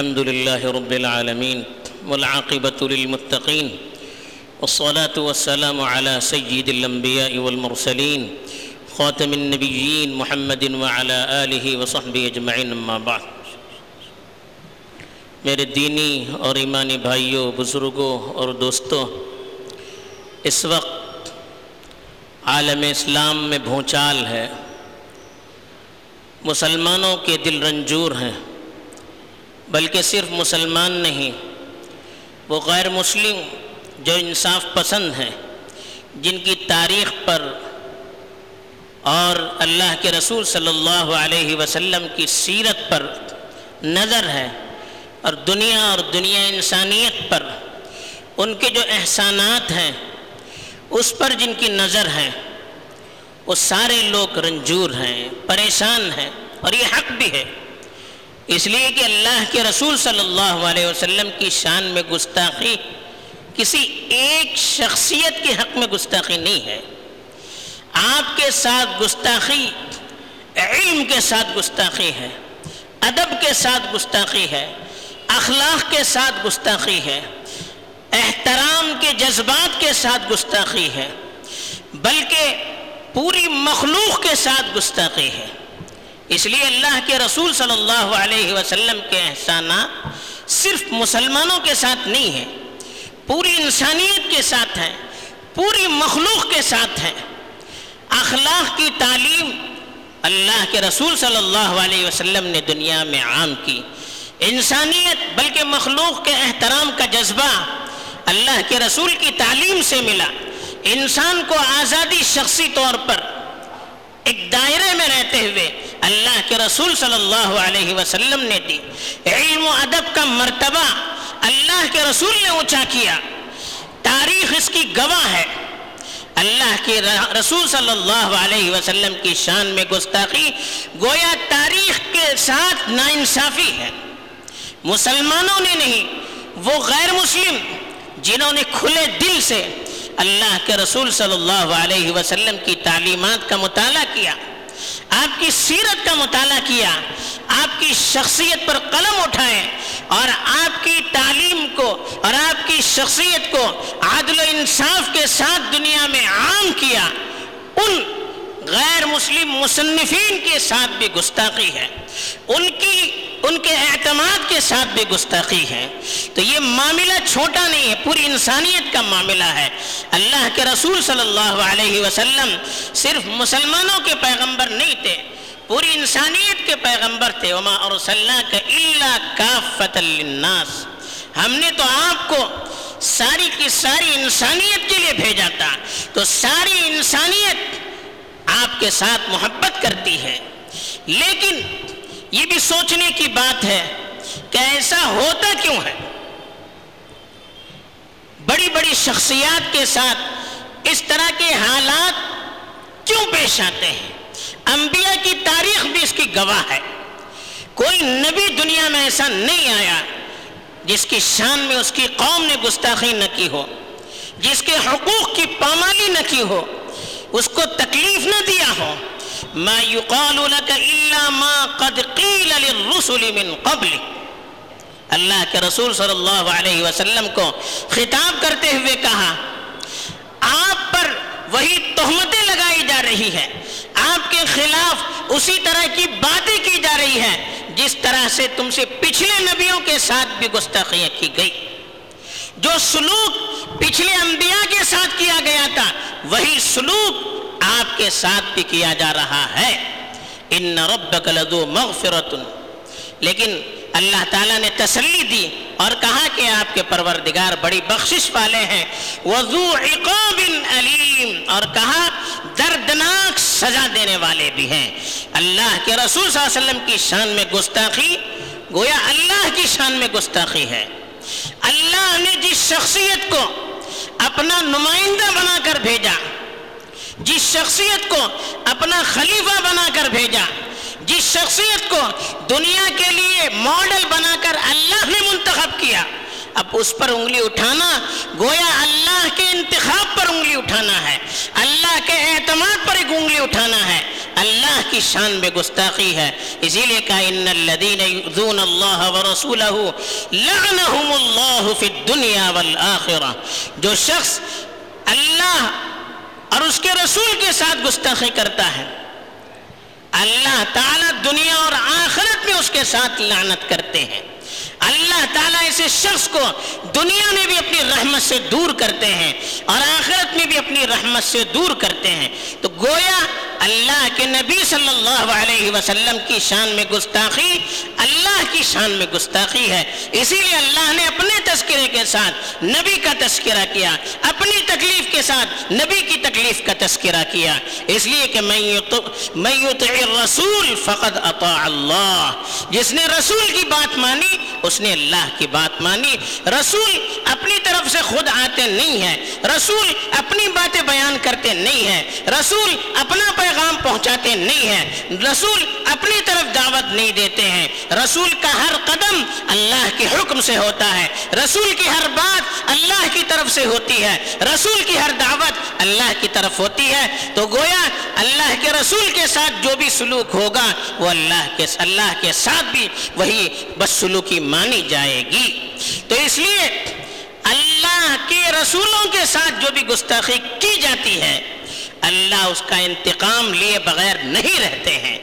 الحمد لله رب العالمين والعاقبة للمتقين والصلاة والسلام على سيد الأنبياء والمرسلين خاتم النبيين محمد وعلى آله وصحبه أجمعين أما بعد. میرے دینی اور ایمانی بھائیوں، بزرگوں اور دوستوں، اس وقت عالم اسلام میں بھونچال ہے۔ مسلمانوں کے دل رنجور ہیں۔ بلکہ صرف مسلمان نہیں، وہ غیر مسلم جو انصاف پسند ہیں، جن کی تاریخ پر اور اللہ کے رسول صلی اللہ علیہ وسلم کی سیرت پر نظر ہے اور دنیا اور دنیا انسانیت پر ان کے جو احسانات ہیں، اس پر جن کی نظر ہے، وہ سارے لوگ رنجور ہیں، پریشان ہیں اور یہ حق بھی ہے۔ اس لیے کہ اللہ کے رسول صلی اللہ علیہ وسلم کی شان میں گستاخی کسی ایک شخصیت کے حق میں گستاخی نہیں ہے۔ آپ کے ساتھ گستاخی، علم کے ساتھ گستاخی ہے، ادب کے ساتھ گستاخی ہے، اخلاق کے ساتھ گستاخی ہے، احترام کے جذبات کے ساتھ گستاخی ہے، بلکہ پوری مخلوق کے ساتھ گستاخی ہے۔ اس لیے اللہ کے رسول صلی اللہ علیہ وسلم کے احسانات صرف مسلمانوں کے ساتھ نہیں ہیں، پوری انسانیت کے ساتھ ہیں، پوری مخلوق کے ساتھ ہیں۔ اخلاق کی تعلیم اللہ کے رسول صلی اللہ علیہ وسلم نے دنیا میں عام کی۔ انسانیت بلکہ مخلوق کے احترام کا جذبہ اللہ کے رسول کی تعلیم سے ملا۔ انسان کو آزادی شخصی طور پر ایک دائرے میں رہتے ہوئے اللہ کے رسول صلی اللہ علیہ وسلم نے دی۔ علم و ادب کا مرتبہ اللہ کے رسول نے اونچا کیا۔ تاریخ اس کی گواہ ہے۔ اللہ کے رسول صلی اللہ علیہ وسلم کی شان میں گستاخی گویا تاریخ کے ساتھ ناانصافی ہے۔ مسلمانوں نے نہیں، وہ غیر مسلم جنہوں نے کھلے دل سے اللہ کے رسول صلی اللہ علیہ وسلم کی تعلیمات کا مطالعہ کیا۔ آپ کی سیرت کا مطالعہ کیا، آپ کی شخصیت پر قلم اٹھائے اور آپ کی تعلیم کو اور آپ کی شخصیت کو عادل و انصاف کے ساتھ دنیا میں عام کیا، ان غیر مسلم مصنفین کے ساتھ بھی گستاخی ہے۔ ان کی ان کے اعتماد کے ساتھ بھی گستاخی ہے۔ تو یہ معاملہ چھوٹا نہیں ہے، پوری انسانیت کا معاملہ ہے۔ اللہ کے رسول صلی اللہ علیہ وسلم صرف مسلمانوں کے پیغمبر نہیں تھے، پوری انسانیت کے پیغمبر تھے۔ وما ارسلناک الا کافۃ للناس۔ ہم نے تو آپ کو ساری کی ساری انسانیت کے لیے بھیجا تھا۔ تو ساری انسانیت آپ کے ساتھ محبت کرتی ہے۔ لیکن یہ بھی سوچنے کی بات ہے کہ ایسا ہوتا کیوں ہے؟ بڑی بڑی شخصیات کے ساتھ اس طرح کے حالات کیوں پیش آتے ہیں؟ انبیاء کی تاریخ بھی اس کی گواہ ہے۔ کوئی نبی دنیا میں ایسا نہیں آیا جس کی شان میں اس کی قوم نے گستاخی نہ کی ہو، جس کے حقوق کی پامالی نہ کی ہو، اس کو تکلیف ما يقال لك الا ما قد قيل للرسل من قبل اللہ کے رسول صلی اللہ علیہ وسلم کو خطاب کرتے ہوئے کہا، آپ پر وہی تہمتیں لگائی جا رہی ہیں، آپ کے خلاف اسی طرح کی باتیں کی جا رہی ہیں، جس طرح سے تم سے پچھلے نبیوں کے ساتھ بھی گستاخیاں کی گئی۔ جو سلوک پچھلے انبیاء کے ساتھ کیا گیا تھا، وہی سلوک آپ کے ساتھ بھی کیا جا رہا ہے۔ ان ربک لذو مغفرت لیکن اللہ تعالیٰ نے تسلی دی اور کہا کہ آپ کے پروردگار بڑی بخشش والے ہیں۔ وضو عقاب علیم اور کہا، دردناک سزا دینے والے بھی ہیں۔ اللہ کے رسول صلی اللہ علیہ وسلم کی شان میں گستاخی، گویا اللہ کی شان میں گستاخی ہے۔ اللہ نے جس شخصیت کو اپنا نمائندہ بنا کر بھیجا جس شخصیت کو اپنا خلیفہ بنا کر بھیجا، جس شخصیت کو دنیا کے لیے ماڈل بنا کر اللہ نے منتخب کیا، اب اس پر انگلی اٹھانا گویا اللہ کے انتخاب پر انگلی اٹھانا ہے، اللہ کے اعتماد پر ایک انگلی اٹھانا ہے، اللہ کی شان میں گستاخی ہے۔ اسی لیے کہا، ان الذین یؤذون اللہ ورسولہ لعنہم اللہ فی الدنیا والآخرہ۔ جو شخص اللہ اور اس کے رسول کے ساتھ گستاخی کرتا ہے۔ اللہ تعالیٰ دنیا اور آخرت میں اس کے ساتھ لعنت کرتے ہیں۔ اللہ تعالیٰ ایسے شخص کو دنیا میں بھی اپنی رحمت سے دور کرتے ہیں اور آخرت میں بھی اپنی رحمت سے دور کرتے ہیں۔ تو گویا اللہ کے نبی صلی اللہ علیہ وسلم کی شان میں گستاخی اللہ کی شان میں گستاخی ہے۔ اسی لیے اللہ نے اپنے تذکرے کے ساتھ نبی کا تذکرہ کیا، اپنی تکلیف کے ساتھ نبی کی تکلیف کا تذکرہ کیا۔ اس لیے کہ میں یطع الرسول فقد اطاع اللہ۔ جس نے رسول کی بات مانی اس نے اللہ کی بات مانی۔ رسول اپنی طرف سے خود آتے نہیں ہیں۔ رسول اپنی باتیں بیان کرتے نہیں ہیں۔ رسول اپنا پیغام پہنچاتے نہیں ہیں۔ رسول اپنی طرف دعوت نہیں دیتے ہیں۔ رسول کا ہر قدم اللہ کے حکم سے ہوتا ہے۔ رسول کی ہر بات اللہ کی طرف سے ہوتی ہے۔ رسول کی ہر دعوت اللہ کی طرف ہوتی ہے۔ تو گویا اللہ کے رسول کے ساتھ جو بھی سلوک ہوگا، وہ اللہ کے اللہ کے ساتھ بھی وہی بس سلوکی مانی جائے گی۔ تو اس لیے اللہ کے رسولوں کے ساتھ جو بھی گستاخی کی جاتی ہے، اللہ اس کا انتقام لیے بغیر نہیں رہتے ہیں۔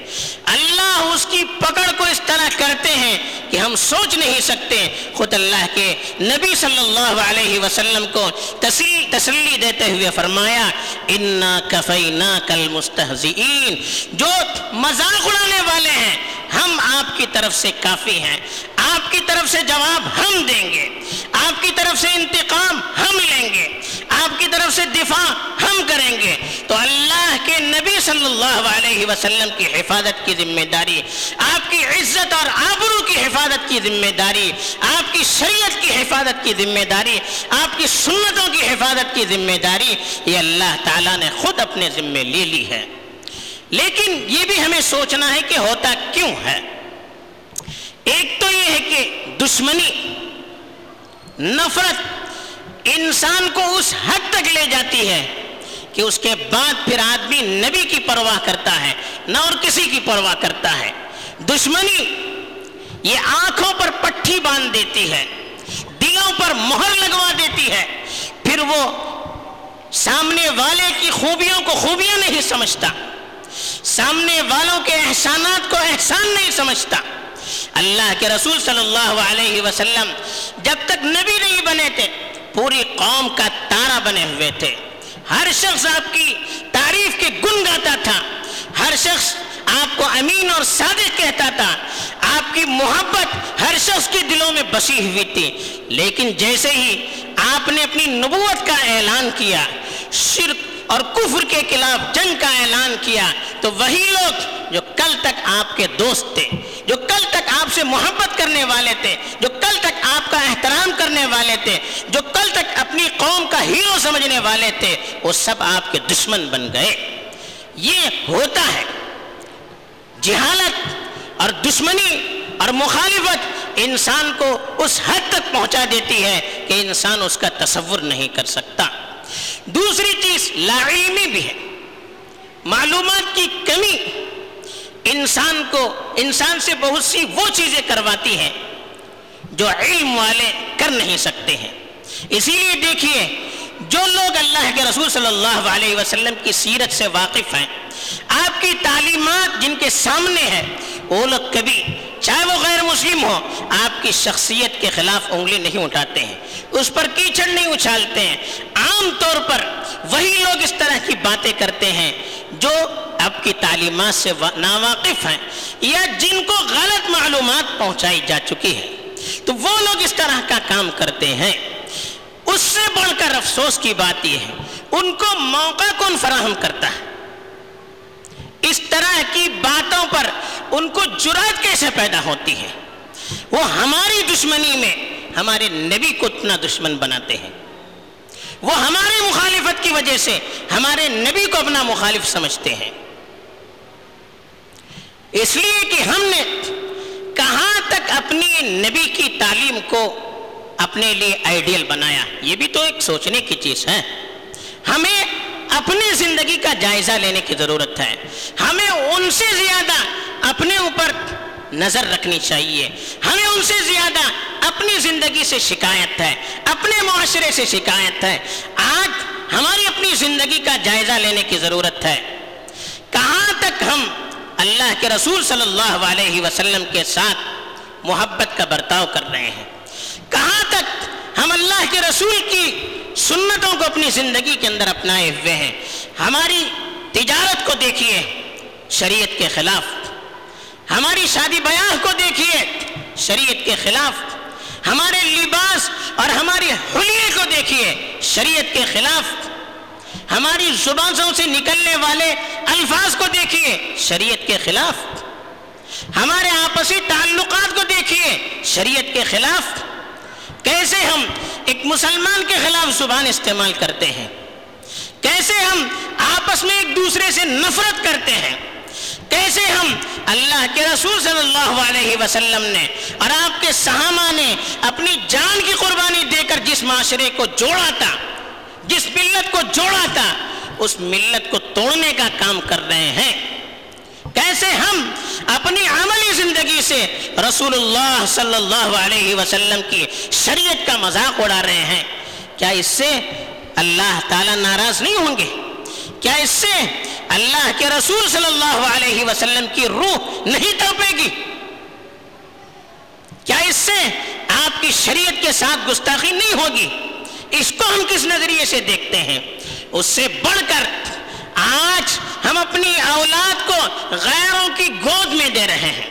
اللہ اس کی پکڑ کو اس طرح کرتے ہیں کہ ہم سوچ نہیں سکتے۔ خود اللہ کے نبی صلی اللہ علیہ وسلم کو تسلی تسلی دیتے ہوئے فرمایا، انا کفینا کل مستحزین جو مذاق اڑانے والے ہیں، ہم آپ کی طرف سے کافی ہیں۔ آپ کی طرف سے جواب ہم دیں گے۔ آپ کی طرف سے انتقام ہم لیں گے۔ آپ کی طرف سے دفاع ہم کریں گے۔ تو اللہ کے نبی صلی اللہ علیہ وسلم کی حفاظت کی ذمہ داری، آپ کی عزت اور آبرو کی حفاظت کی ذمہ داری، آپ کی شریعت کی حفاظت کی ذمہ داری، آپ کی سنتوں کی حفاظت کی ذمہ داری، یہ اللہ تعالیٰ نے خود اپنے ذمے لے لی ہے۔ لیکن یہ بھی ہمیں سوچنا ہے کہ ہوتا کیوں ہے۔ ایک تو یہ ہے کہ دشمنی، نفرت انسان کو اس حد تک لے جاتی ہے کہ اس کے بعد پھر آدمی نبی کی پرواہ کرتا ہے، نہ اور کسی کی پرواہ کرتا ہے۔ دشمنی یہ آنکھوں پر پٹھی باندھ دیتی ہے، دلوں پر مہر لگوا دیتی ہے۔ پھر وہ سامنے والے کی خوبیوں کو خوبیاں نہیں سمجھتا، سامنے والوں کے احسانات کو احسان نہیں سمجھتا۔ اللہ کے رسول صلی اللہ علیہ وسلم جب تک نبی نہیں بنے تھے، پوری قوم کا تارا بنے ہوئے تھے۔ ہر شخص آپ کی تعریف کے گن گاتا تھا۔ ہر شخص آپ کو امین اور صادق کہتا تھا۔ آپ کی محبت ہر شخص کے دلوں میں بسی ہوئی تھی۔ لیکن جیسے ہی آپ نے اپنی نبوت کا اعلان کیا، شرک اور کفر کے خلاف جنگ کا اعلان کیا تو وہی لوگ جو کل تک آپ کے دوست تھے، جو کل تک آپ سے محبت کرنے والے تھے، جو کل تک آپ کا احترام کرنے والے تھے، جو کل تک اپنی قوم کا ہیرو سمجھنے والے تھے، وہ سب آپ کے دشمن بن گئے۔ یہ ہوتا ہے۔ جہالت اور دشمنی اور مخالفت انسان کو اس حد تک پہنچا دیتی ہے کہ انسان اس کا تصور نہیں کر سکتا۔ دوسری چیز لاعلمی بھی ہے۔ معلومات کی کمی انسان کو، انسان سے بہت سی وہ چیزیں کرواتی ہیں جو علم والے کر نہیں سکتے ہیں۔ اسی لیے دیکھیے، جو لوگ اللہ کے رسول صلی اللہ علیہ وسلم کی سیرت سے واقف ہیں، آپ کی تعلیمات جن کے سامنے ہے وہ لوگ کبھی چاہے وہ غیر مسلم ہو، آپ کی شخصیت کے خلاف انگلی نہیں اٹھاتے ہیں، اس پر کیچڑ نہیں اچھالتے ہیں۔ عام طور پر وہی لوگ اس طرح کی باتیں کرتے ہیں جو آپ کی تعلیمات سے ناواقف ہیں یا جن کو غلط معلومات پہنچائی جا چکی ہے، تو وہ لوگ اس طرح کا کام کرتے ہیں۔ اس سے بڑھ کر افسوس کی بات یہ ہے، ان کو موقع کون فراہم کرتا ہے؟ اس طرح کی باتوں پر ان کو جرات کیسے پیدا ہوتی ہے؟ وہ ہماری دشمنی میں ہمارے نبی کو اتنا دشمن بناتے ہیں۔ وہ ہماری مخالفت کی وجہ سے ہمارے نبی کو اپنا مخالف سمجھتے ہیں۔ اس لیے کہ ہم نے کہاں تک اپنی نبی کی تعلیم کو اپنے لیے آئیڈیل بنایا، یہ بھی تو ایک سوچنے کی چیز ہے۔ ہمیں اپنی زندگی کا جائزہ لینے کی ضرورت ہے۔ ہمیں ان سے زیادہ اپنے اوپر نظر رکھنی چاہیے۔ ہمیں ان سے زیادہ اپنی زندگی سے شکایت ہے، اپنے معاشرے سے شکایت ہے۔ آج ہماری اپنی زندگی کا جائزہ لینے کی ضرورت ہے۔ کہاں تک ہم اللہ کے رسول صلی اللہ علیہ وسلم کے ساتھ محبت کا برتاؤ کر رہے ہیں؟ کہاں تک ہم اللہ کے رسول کی سنتوں کو اپنی زندگی کے اندر اپنائے ہوئے ہیں؟ ہماری تجارت کو دیکھیے، شریعت کے خلاف۔ ہماری شادی بیاہ کو دیکھیے، شریعت کے خلاف، ہمارے لباس اور ہماری حلیے کو دیکھیے، شریعت کے خلاف۔ ہماری زبانوں سے نکلنے والے الفاظ کو دیکھیے، شریعت کے خلاف۔ ہمارے آپسی تعلقات کو دیکھیے، شریعت کے خلاف۔ کیسے ہم ایک مسلمان کے خلاف زبان استعمال کرتے ہیں؟ کیسے ہم آپس میں ایک دوسرے سے نفرت کرتے ہیں؟ کیسے ہم اللہ کے رسول صلی اللہ علیہ وسلم نے اور آپ کے صحابہ نے اپنی جان کی قربانی دے کر جس معاشرے کو جوڑا تھا، جس ملت کو جوڑا تھا، اس ملت کو توڑنے کا کام کر رہے ہیں۔ کیسے ہم اپنی عملی زندگی سے رسول اللہ صلی اللہ علیہ وسلم کی شریعت کا مذاق اڑا رہے ہیں، کیا اس سے اللہ تعالیٰ ناراض نہیں ہوں گے؟ کیا اس سے اللہ کے رسول صلی اللہ علیہ وسلم کی روح نہیں تڑپے گی؟ کیا اس سے آپ کی شریعت کے ساتھ گستاخی نہیں ہوگی؟ اس کو ہم کس نظریے سے دیکھتے ہیں؟ اس سے بڑھ کر آج ہم اپنی اولاد کو غیروں کی گود میں دے رہے ہیں،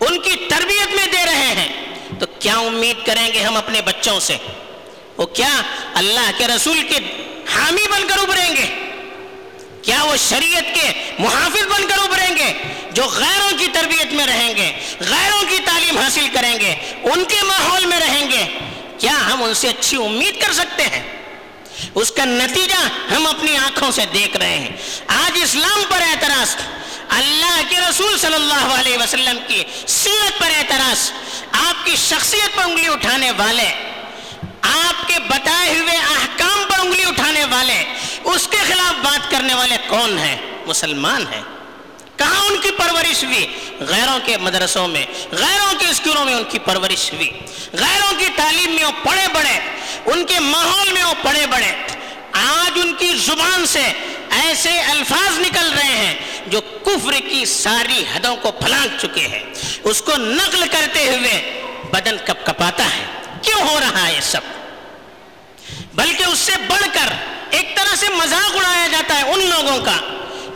ان کی تربیت میں دے رہے ہیں۔ تو کیا امید کریں گے ہم اپنے بچوں سے؟ وہ کیا اللہ کے رسول کے حامی بن کر ابھریں گے؟ کیا وہ شریعت کے محافظ بن کر ابھریں گے جو غیروں کی تربیت میں رہیں گے، غیروں کی تعلیم حاصل کریں گے، ان کے ماحول میں رہیں گے؟ کیا ہم ان سے اچھی امید کر سکتے ہیں؟ اس کا نتیجہ ہم اپنی آنکھوں سے دیکھ رہے ہیں۔ آج اسلام پر اعتراض، اللہ کے رسول صلی اللہ علیہ وسلم کی سیرت پر اعتراض، آپ کی شخصیت پر انگلی اٹھانے والے، آپ کے بتائے ہوئے احکام پر انگلی اٹھانے والے اس کے خلاف بات کرنے والے کون ہیں؟ مسلمان ہیں۔ کہاں ان کی پرورش ہوئی؟ غیروں کے مدرسوں میں، غیروں کے اسکولوں میں ان کی پرورش ہوئی۔ غیروں کی تعلیم میں وہ پڑے بڑے ان کے ماحول میں وہ پڑے بڑے آج ان کی زبان سے ایسے الفاظ نکل رہے ہیں جو کفر کی ساری حدوں کو پھلانگ چکے ہیں۔ اس کو نقل کرتے ہوئے بدن کپ کپاتا ہے۔ کیوں ہو رہا ہے یہ سب؟ بلکہ اس سے بڑھ کر ایک طرح سے مذاق اڑایا جاتا ہے ان لوگوں کا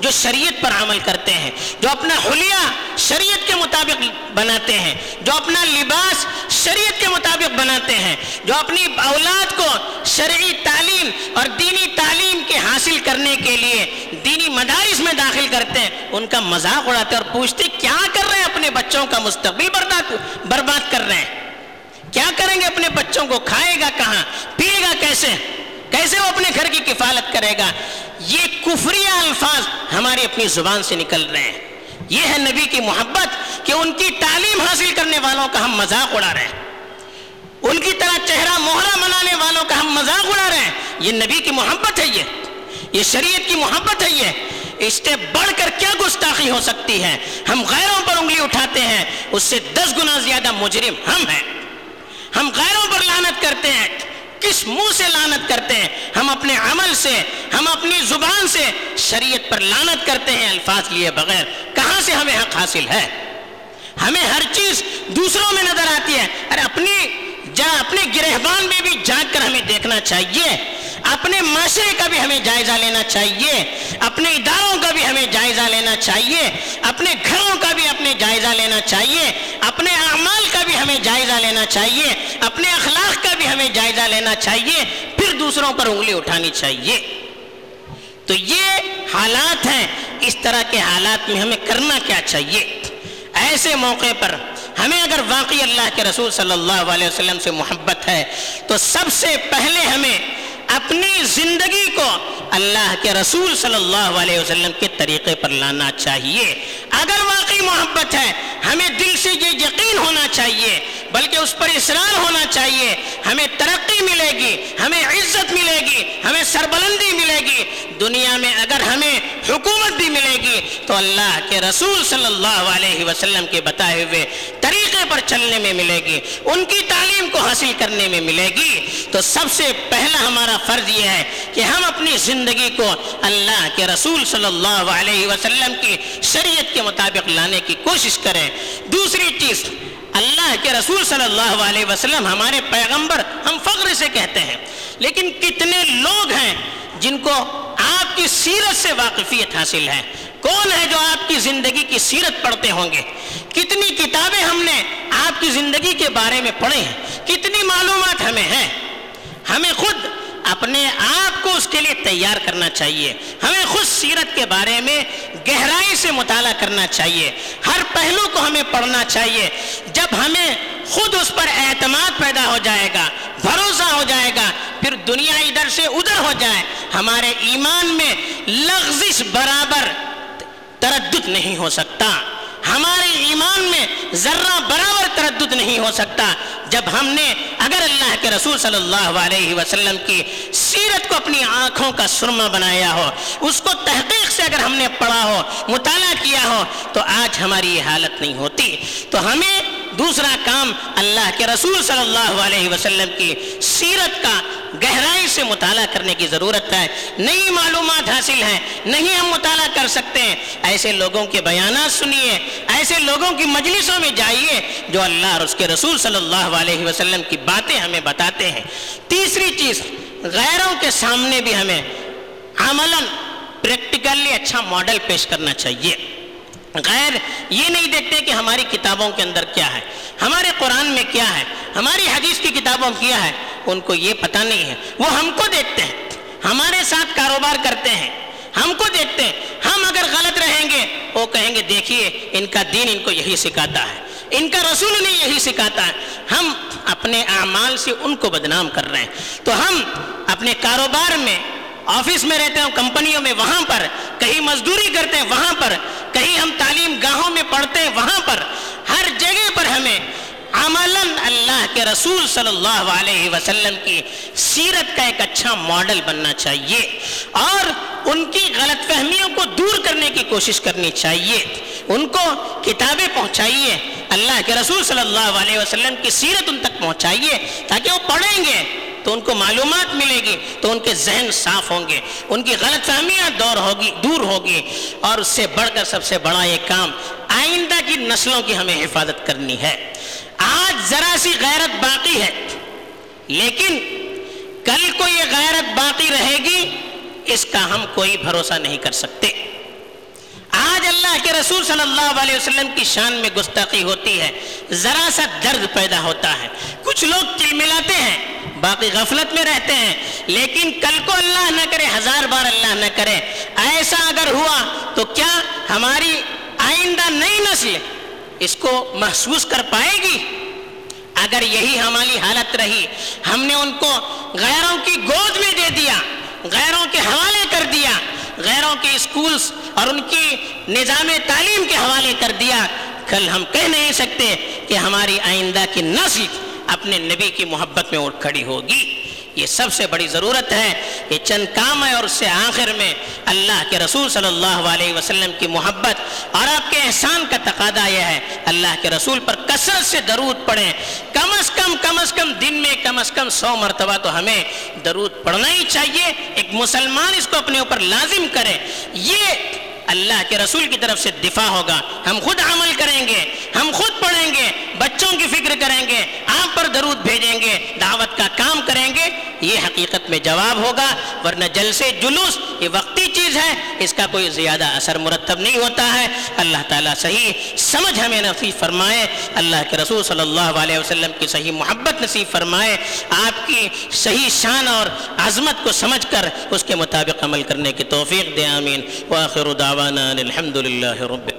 جو شریعت پر عمل کرتے ہیں، جو اپنا حلیہ شریعت کے مطابق بناتے ہیں، جو اپنا لباس شریعت کے مطابق بناتے ہیں، جو اپنی اولاد کو شرعی تعلیم اور دینی تعلیم کے حاصل کرنے کے لیے دینی مدارس میں داخل کرتے ہیں، ان کا مذاق اڑاتے اور پوچھتے کیا کر رہے ہیں اپنے بچوں کا مستقبل برباد کر رہے ہیں؟ کیا کریں گے اپنے بچوں کو؟ کھائے گا کہاں؟ پیے گا کیسے؟ کیسے وہ اپنے گھر کی کفالت کرے گا؟ یہ کفریہ الفاظ ہماری اپنی زبان سے نکل رہے ہیں۔ یہ ہے نبی کی محبت کہ ان کی تعلیم حاصل کرنے والوں کا ہم مذاق اڑا رہے ہیں۔ ان کی طرح چہرہ مہرہ منانے والوں کا ہم مذاق اڑا رہے ہیں۔ یہ نبی کی محبت ہے یہ۔ یہ شریعت کی محبت ہے یہ۔ اس سے بڑھ کر کیا گستاخی ہو سکتی ہے؟ ہم غیروں پر انگلی اٹھاتے ہیں۔ اس سے دس گنا زیادہ مجرم ہم ہیں۔ ہم غیروں پر لانت کرتے ہیں۔ کس منہ سے لانت کرتے ہیں؟ ہم اپنے عمل سے، ہم اپنی زبان سے شریعت پر لانت کرتے ہیں الفاظ لیے بغیر۔ کہاں سے ہمیں حق حاصل ہے؟ ہمیں ہر چیز دوسروں میں نظر آتی ہے۔ ارے اپنی جا، اپنے گرہبان میں بھی جا کر ہمیں دیکھنا چاہیے۔ اپنے معاشرے کا بھی ہمیں جائزہ لینا چاہیے، اپنے اداروں کا بھی ہمیں جائزہ لینا چاہیے، اپنے گھروں کا بھی اپنے جائزہ لینا چاہیے، اپنے اعمال کا بھی ہمیں جائزہ لینا چاہیے، اپنے اخلاق کا بھی ہمیں جائزہ لینا چاہیے، پھر دوسروں پر انگلی اٹھانی چاہیے۔ تو یہ حالات ہیں، اس طرح کے حالات میں ہمیں کرنا کیا چاہیے؟ ایسے موقع پر ہمیں اگر واقعی اللہ کے رسول صلی اللہ علیہ وسلم سے محبت ہے، تو سب سے پہلے ہمیں اپنی زندگی کو اللہ کے رسول صلی اللہ علیہ وسلم کے طریقے پر لانا چاہیے۔ اگر واقعی محبت ہے، ہمیں دل سے یہ یقین ہونا چاہیے، بلکہ اس پر اصرار ہونا چاہیے۔ ہمیں ترقی ترقی ملے گی، ہمیں عزت ملے گی، ہمیں سربلندی ملے گی۔ دنیا میں اگر ہمیں حکومت بھی ملے گی، تو اللہ کے رسول صلی اللہ علیہ وسلم کے بتائے ہوئے طریقے پر چلنے میں ملے گی، ان کی تعلیم کو حاصل کرنے میں ملے گی۔ تو سب سے پہلا ہمارا فرض یہ ہے کہ ہم اپنی زندگی کو اللہ کے رسول صلی اللہ علیہ وسلم کی شریعت کے مطابق لانے کی کوشش کریں۔ دوسری چیز اللہ کے رسول صلی اللہ علیہ وسلم ہمارے پیغمبر ہم فخر سے کہتے ہیں۔ لیکن کتنے لوگ ہیں جن کو آپ کی سیرت سے واقفیت حاصل ہے؟ کون ہے جو آپ کی زندگی کی سیرت پڑھتے ہوں گے؟ کتنی کتابیں ہم نے آپ کی زندگی کے بارے میں پڑھے ہیں؟ کتنی معلومات ہمیں ہیں؟ ہمیں خود اپنے آپ کو اس کے لیے تیار کرنا چاہیے۔ ہمیں خود سیرت کے بارے میں گہرائی سے مطالعہ کرنا چاہیے۔ ہر پہلو کو ہمیں پڑھنا چاہیے۔ جب ہمیں خود اس پر اعتماد پیدا ہو جائے گا، بھروسہ ہو جائے گا، پھر دنیا ادھر سے ادھر ہو جائے۔ ہمارے ایمان میں لغزش برابر تردد نہیں ہو سکتا۔ ہمارے ایمان میں ذرہ برابر تردد نہیں ہو سکتا۔ جب ہم نے اگر اللہ کے رسول صلی اللہ علیہ وسلم کی سیرت کو اپنی آنکھوں کا سرما بنایا ہو، اس کو تحقیق سے اگر ہم نے پڑھا ہو، مطالعہ کیا ہو، تو آج ہماری یہ حالت نہیں ہوتی۔ تو ہمیں دوسرا کام اللہ کے رسول صلی اللہ علیہ وسلم کی سیرت کا گہرائی سے مطالعہ کرنے کی ضرورت ہے۔ نئی معلومات حاصل ہیں۔ نہیں ہم مطالعہ کر سکتے ہیں۔ ایسے لوگوں کے بیانات سنیے۔ ایسے لوگوں کی مجلسوں میں جائیے جو اللہ اور اس کے رسول صلی اللہ علیہ وسلم کی باتیں ہمیں بتاتے ہیں۔ تیسری چیز، غیروں کے سامنے بھی ہمیں عملاً پریکٹیکلی اچھا ماڈل پیش کرنا چاہیے۔ غیر یہ نہیں دیکھتے کہ ہماری کتابوں کے اندر کیا ہے، ہمارے قرآن میں کیا ہے، ہماری حدیث کی کتابوں کیا ہے، ان کو یہ پتہ نہیں ہے۔ وہ ہم کو دیکھتے ہیں، ہمارے ساتھ کاروبار کرتے ہیں، ہم کو دیکھتے ہیں۔ ہم اگر غلط رہیں گے، وہ کہیں گے، دیکھیے، ان کا دین ان کو یہی سکھاتا ہے، ان کا رسول انہیں یہی سکھاتا ہے۔ ہم اپنے اعمال سے ان کو بدنام کر رہے ہیں۔ تو ہم اپنے کاروبار میں، آفس میں رہتے ہیں کمپنیوں میں، وہاں پر کہیں مزدوری کرتے ہیں وہاں پر، کہیں ہم تعلیم گاہوں میں پڑھتے ہیں وہاں پر۔ ہر جگہ پر ہمیں عملاً اللہ کے رسول صلی اللہ علیہ وسلم کی سیرت کا ایک اچھا ماڈل بننا چاہیے اور ان کی غلط فہمیوں کو دور کرنے کی کوشش کرنی چاہیے۔ ان کو کتابیں پہنچائیے، اللہ کے رسول صلی اللہ علیہ وسلم کی سیرت ان تک پہنچائیے تاکہ وہ پڑھیں گے۔ تو ان کو معلومات ملے گی تو ان کے ذہن صاف ہوں گے، ان کی غلط فہمیاں دور ہوگی دور ہوگی اور اس سے بڑھ کر سب سے بڑا یہ کام آئندہ کی نسلوں کی ہمیں حفاظت کرنی ہے۔ آج ذرا سی غیرت باقی ہے، لیکن کل کو یہ غیرت باقی رہے گی، اس کا ہم کوئی بھروسہ نہیں کر سکتے۔ آج اللہ کے رسول صلی اللہ علیہ وسلم کی شان میں گستاخی ہوتی ہے، ذرا سا درد پیدا ہوتا ہے۔ کچھ لوگ چل ملاتے ہیں، باقی غفلت میں رہتے ہیں۔ لیکن کل کو اللہ نہ کرے، ہزار بار اللہ نہ کرے۔ ایسا اگر ہوا تو کیا ہماری آئندہ نئی نسل اس کو محسوس کر پائے گی؟ اگر یہی ہماری حالت رہی، ہم نے ان کو غیروں کی گود میں دے دیا، غیروں کے حوالے کر دیا، غیروں کے اسکولز اور ان کی نظام تعلیم کے حوالے کر دیا۔ کل ہم کہہ نہیں سکتے کہ ہماری آئندہ کی نسل اپنے نبی کی محبت میں اٹھ کھڑی ہوگی۔ یہ سب سے بڑی ضرورت ہے۔ یہ چند کام ہے اور اس سے آخر میں اللہ کے رسول صلی اللہ علیہ وسلم کی محبت اور آپ کے احسان کا تقاضا یہ ہے۔ اللہ کے رسول پر کثرت سے درود پڑھیں۔ کم از کم کم از کم دن میں کم از کم سو مرتبہ تو ہمیں درود پڑھنا ہی چاہیے۔ ایک مسلمان اس کو اپنے اوپر لازم کرے۔ یہ اللہ کے رسول کی طرف سے دفاع ہوگا۔ ہم خود عمل کریں گے، ہم خود پڑھیں گے بچوں کی فکر کریں گے، آپ پر درود بھیجیں گے، دعوت کا کام کریں گے، یہ حقیقت میں جواب ہوگا، ورنہ جلسے جلوس یہ وقتی چیز ہے، اس کا کوئی زیادہ اثر مرتب نہیں ہوتا ہے۔ اللہ تعالیٰ صحیح سمجھ ہمیں نصیب فرمائے، اللہ کے رسول صلی اللہ علیہ وسلم کی صحیح محبت نصیب فرمائے، آپ کی صحیح شان اور عظمت کو سمجھ کر اس کے مطابق عمل کرنے کی توفیق دے، آمین۔ وآخر دعوانا الحمد للہ رب